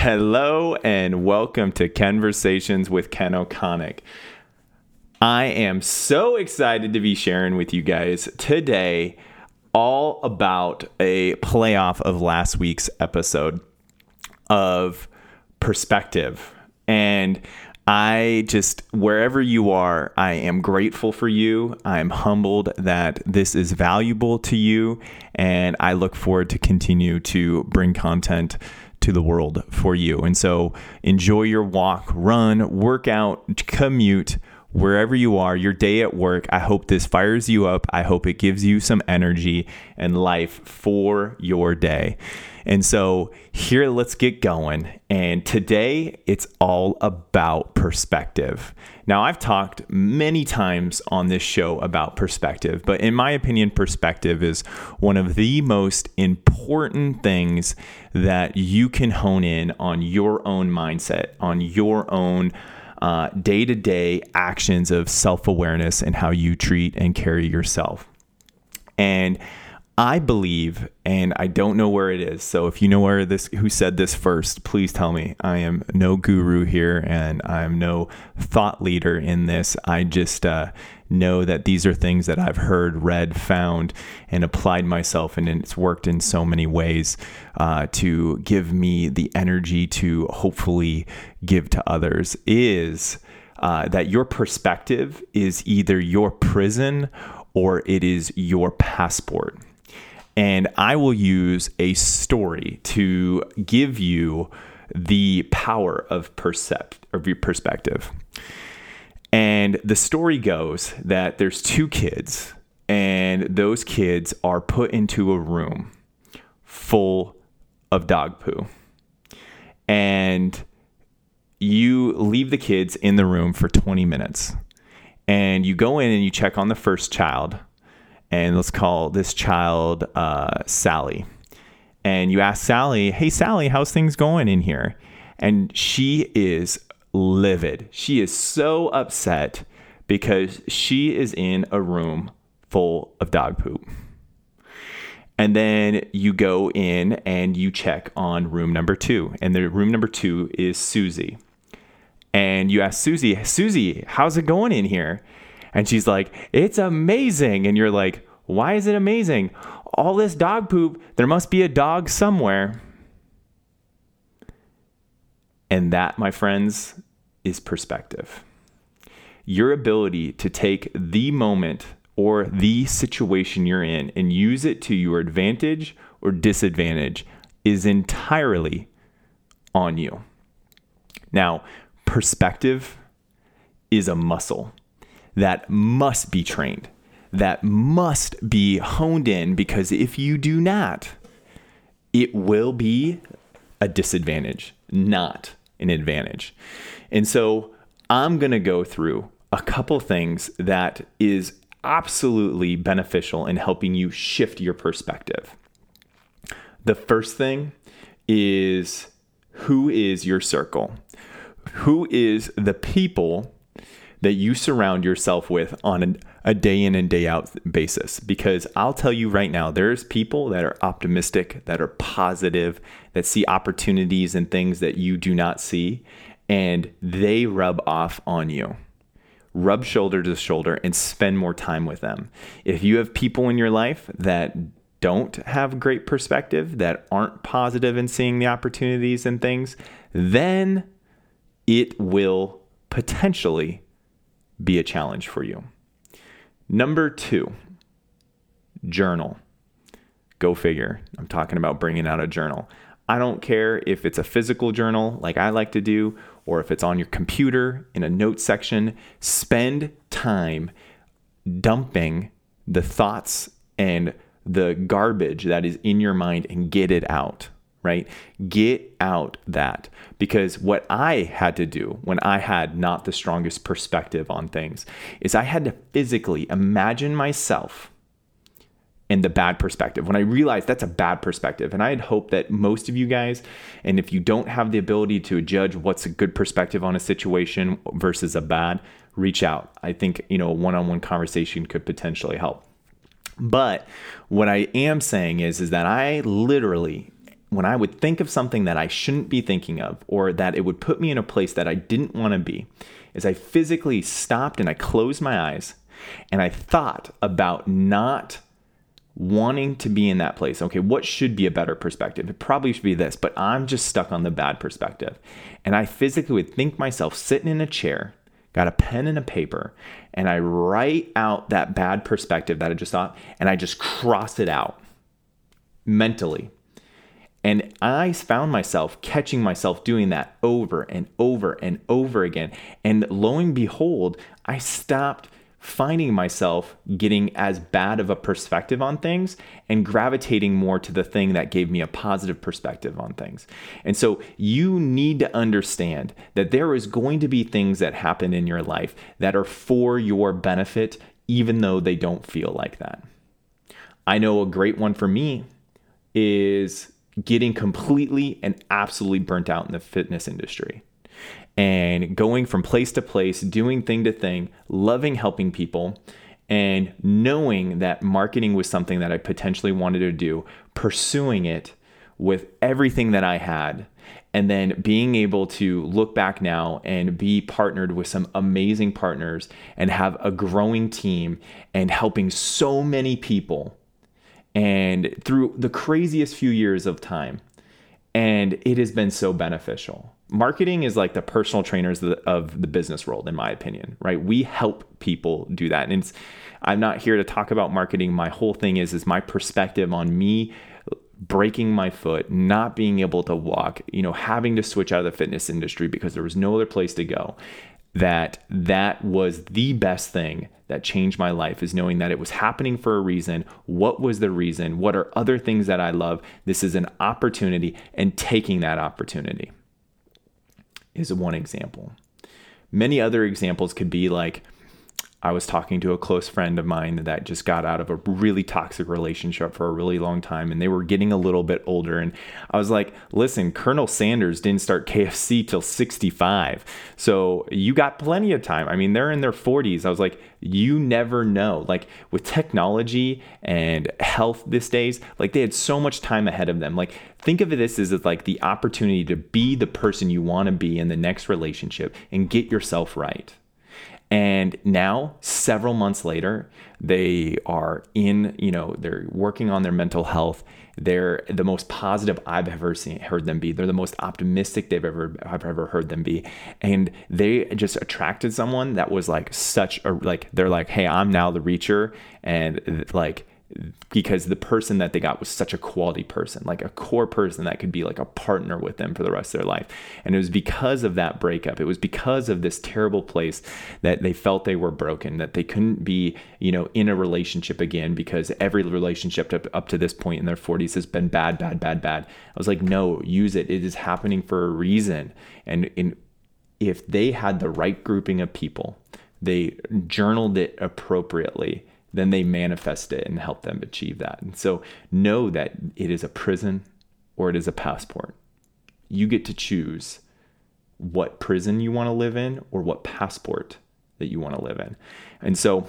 Hello and welcome to Conversations with Ken O'Connick. I am so excited to be sharing with you guys today all about a playoff of last week's episode of perspective. And I just, wherever you are, I am grateful for you. I'm humbled that this is valuable to you. And I look forward to continue to bring content to the world for you. And so enjoy your walk, run, workout, commute, wherever you are, your day at work. I hope this fires you up. I hope it gives you some energy and life for your day. And so here, let's get going. And today, it's all about perspective. Now, I've talked many times on this show about perspective, but in my opinion, perspective is one of the most important things that you can hone in on your own mindset, on your own day to day actions of self awareness and how you treat and carry yourself. And I believe, and I don't know where it is. So if you know where this, who said this first, please tell me. I am no guru here, and I'm no thought leader in this. I just uh, know that these are things that I've heard, read, found, and applied myself, and it's worked in so many ways uh, to give me the energy to hopefully give to others. Is uh, that your perspective is either your prison or it is your passport and I will use a story to give you the power of percept of your perspective. And the story goes that there's two kids, and those kids are put into a room full of dog poo. And you leave the kids in the room for 20 minutes. And you go in and you check on the first child and let's call this child uh, Sally. And you ask Sally, "Hey Sally, how's things going in here?" And she is livid. She is so upset because she is in a room full of dog poop. And then you go in and you check on room number two. And the room number two is Susie. And you ask Susie, Susie, how's it going in here? And she's like, It's amazing. And you're like, Why is it amazing? All this dog poop, there must be a dog somewhere. And that, my friends, is perspective. Your ability to take the moment or the situation you're in and use it to your advantage or disadvantage is entirely on you. Now, perspective is a muscle that must be trained, that must be honed in, because if you do not, it will be a disadvantage, not an advantage. And so I'm going to go through a couple things that is absolutely beneficial in helping you shift your perspective. The first thing is who is your circle? Who is the people that you surround yourself with on a, a, day in and day out basis. Because I'll tell you right now, there's people that are optimistic, that are positive, that see opportunities and things that you do not see, and they rub off on you. Rub shoulder to shoulder and spend more time with them. If you have people in your life that don't have great perspective, that aren't positive in seeing the opportunities and things, then it will potentially be a challenge for you. Number two, journal. Go figure. I'm talking about bringing out a journal. I don't care if it's a physical journal like I like to do, or if it's on your computer in a note section. Spend time dumping the thoughts and the garbage that is in your mind and get it out right? Get out that. Because what I had to do when I had not the strongest perspective on things is I had to physically imagine myself in the bad perspective. When I realized that's a bad perspective, and I had hoped that most of you guys, and if you don't have the ability to judge what's a good perspective on a situation versus a bad, reach out. I think, you know, a one on one conversation could potentially help. But what I am saying is, is that I literally when I would think of something that I shouldn't be thinking of or that it would put me in a place that I didn't want to be, is I physically stopped and I closed my eyes and I thought about not wanting to be in that place. Okay, what should be a better perspective? It probably should be this, but I'm just stuck on the bad perspective. And I physically would think myself sitting in a chair, got a pen and a paper, and I write out that bad perspective that I just thought, and I just cross it out mentally. And I found myself catching myself doing that over and over and over again. And lo and behold, I stopped finding myself getting as bad of a perspective on things and gravitating more to the thing that gave me a positive perspective on things. And so you need to understand that there is going to be things that happen in your life that are for your benefit, even though they don't feel like that. I know a great one for me is getting completely and absolutely burnt out in the fitness industry. And going from place to place, doing thing to thing, loving helping people, and knowing that marketing was something that I potentially wanted to do, pursuing it with everything that I had, and then being able to look back now and be partnered with some amazing partners and have a growing team and helping so many people and through the craziest few years of time. And it has been so beneficial. Marketing is like the personal trainers of the business world in my opinion right? We help people do that. And i'm not here to talk about marketing. My whole thing is is my perspective on me breaking my foot not being able to walk you know having to switch out of the fitness industry because there was no other place to go that that was the best thing that changed my life is knowing that it was happening for a reason. What was the reason? What are other things that I love? This is an opportunity and taking that opportunity is one example. Many other examples could be like I was talking to a close friend of mine that just got out of a really toxic relationship for a really long time and they were getting a little bit older. And I was like, listen, Colonel Sanders didn't start KFC till 65. So you got plenty of time. I mean, they're in their 40s. I was like, you never know. Like with technology and health these days, like they had so much time ahead of them. Like think of this as like the opportunity to be the person you want to be in the next relationship and get yourself right. And now, several months later, they are in, you know, they're working on their mental health. They're the most positive I've ever seen heard them be. They're the most optimistic they've ever I've ever heard them be. And they just attracted someone that was like such a like they're like, hey, I'm now the reacher, and like because the person that they got was such a quality person, like a core person that could be like a partner with them for the rest of their life. And it was because of that breakup, it was because of this terrible place that they felt they were broken, that they couldn't be, you know, in a relationship again because every relationship up, up to this point in their 40s has been bad, bad, bad, bad. I was like, no, use it. It is happening for a reason. And in, if they had the right grouping of people, they journaled it appropriately then they manifest it and help them achieve that. And so know that it is a prison or it is a passport. You get to choose what prison you want to live in or what passport that you want to live in. And so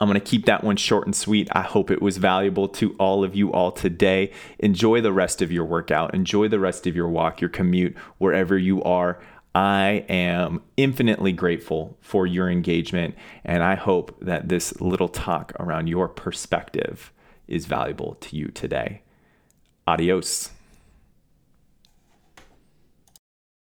I'm going to keep that one short and sweet. I hope it was valuable to all of you all today. Enjoy the rest of your workout. Enjoy the rest of your walk, your commute, wherever you are. I am infinitely grateful for your engagement, and I hope that this little talk around your perspective is valuable to you today. Adios.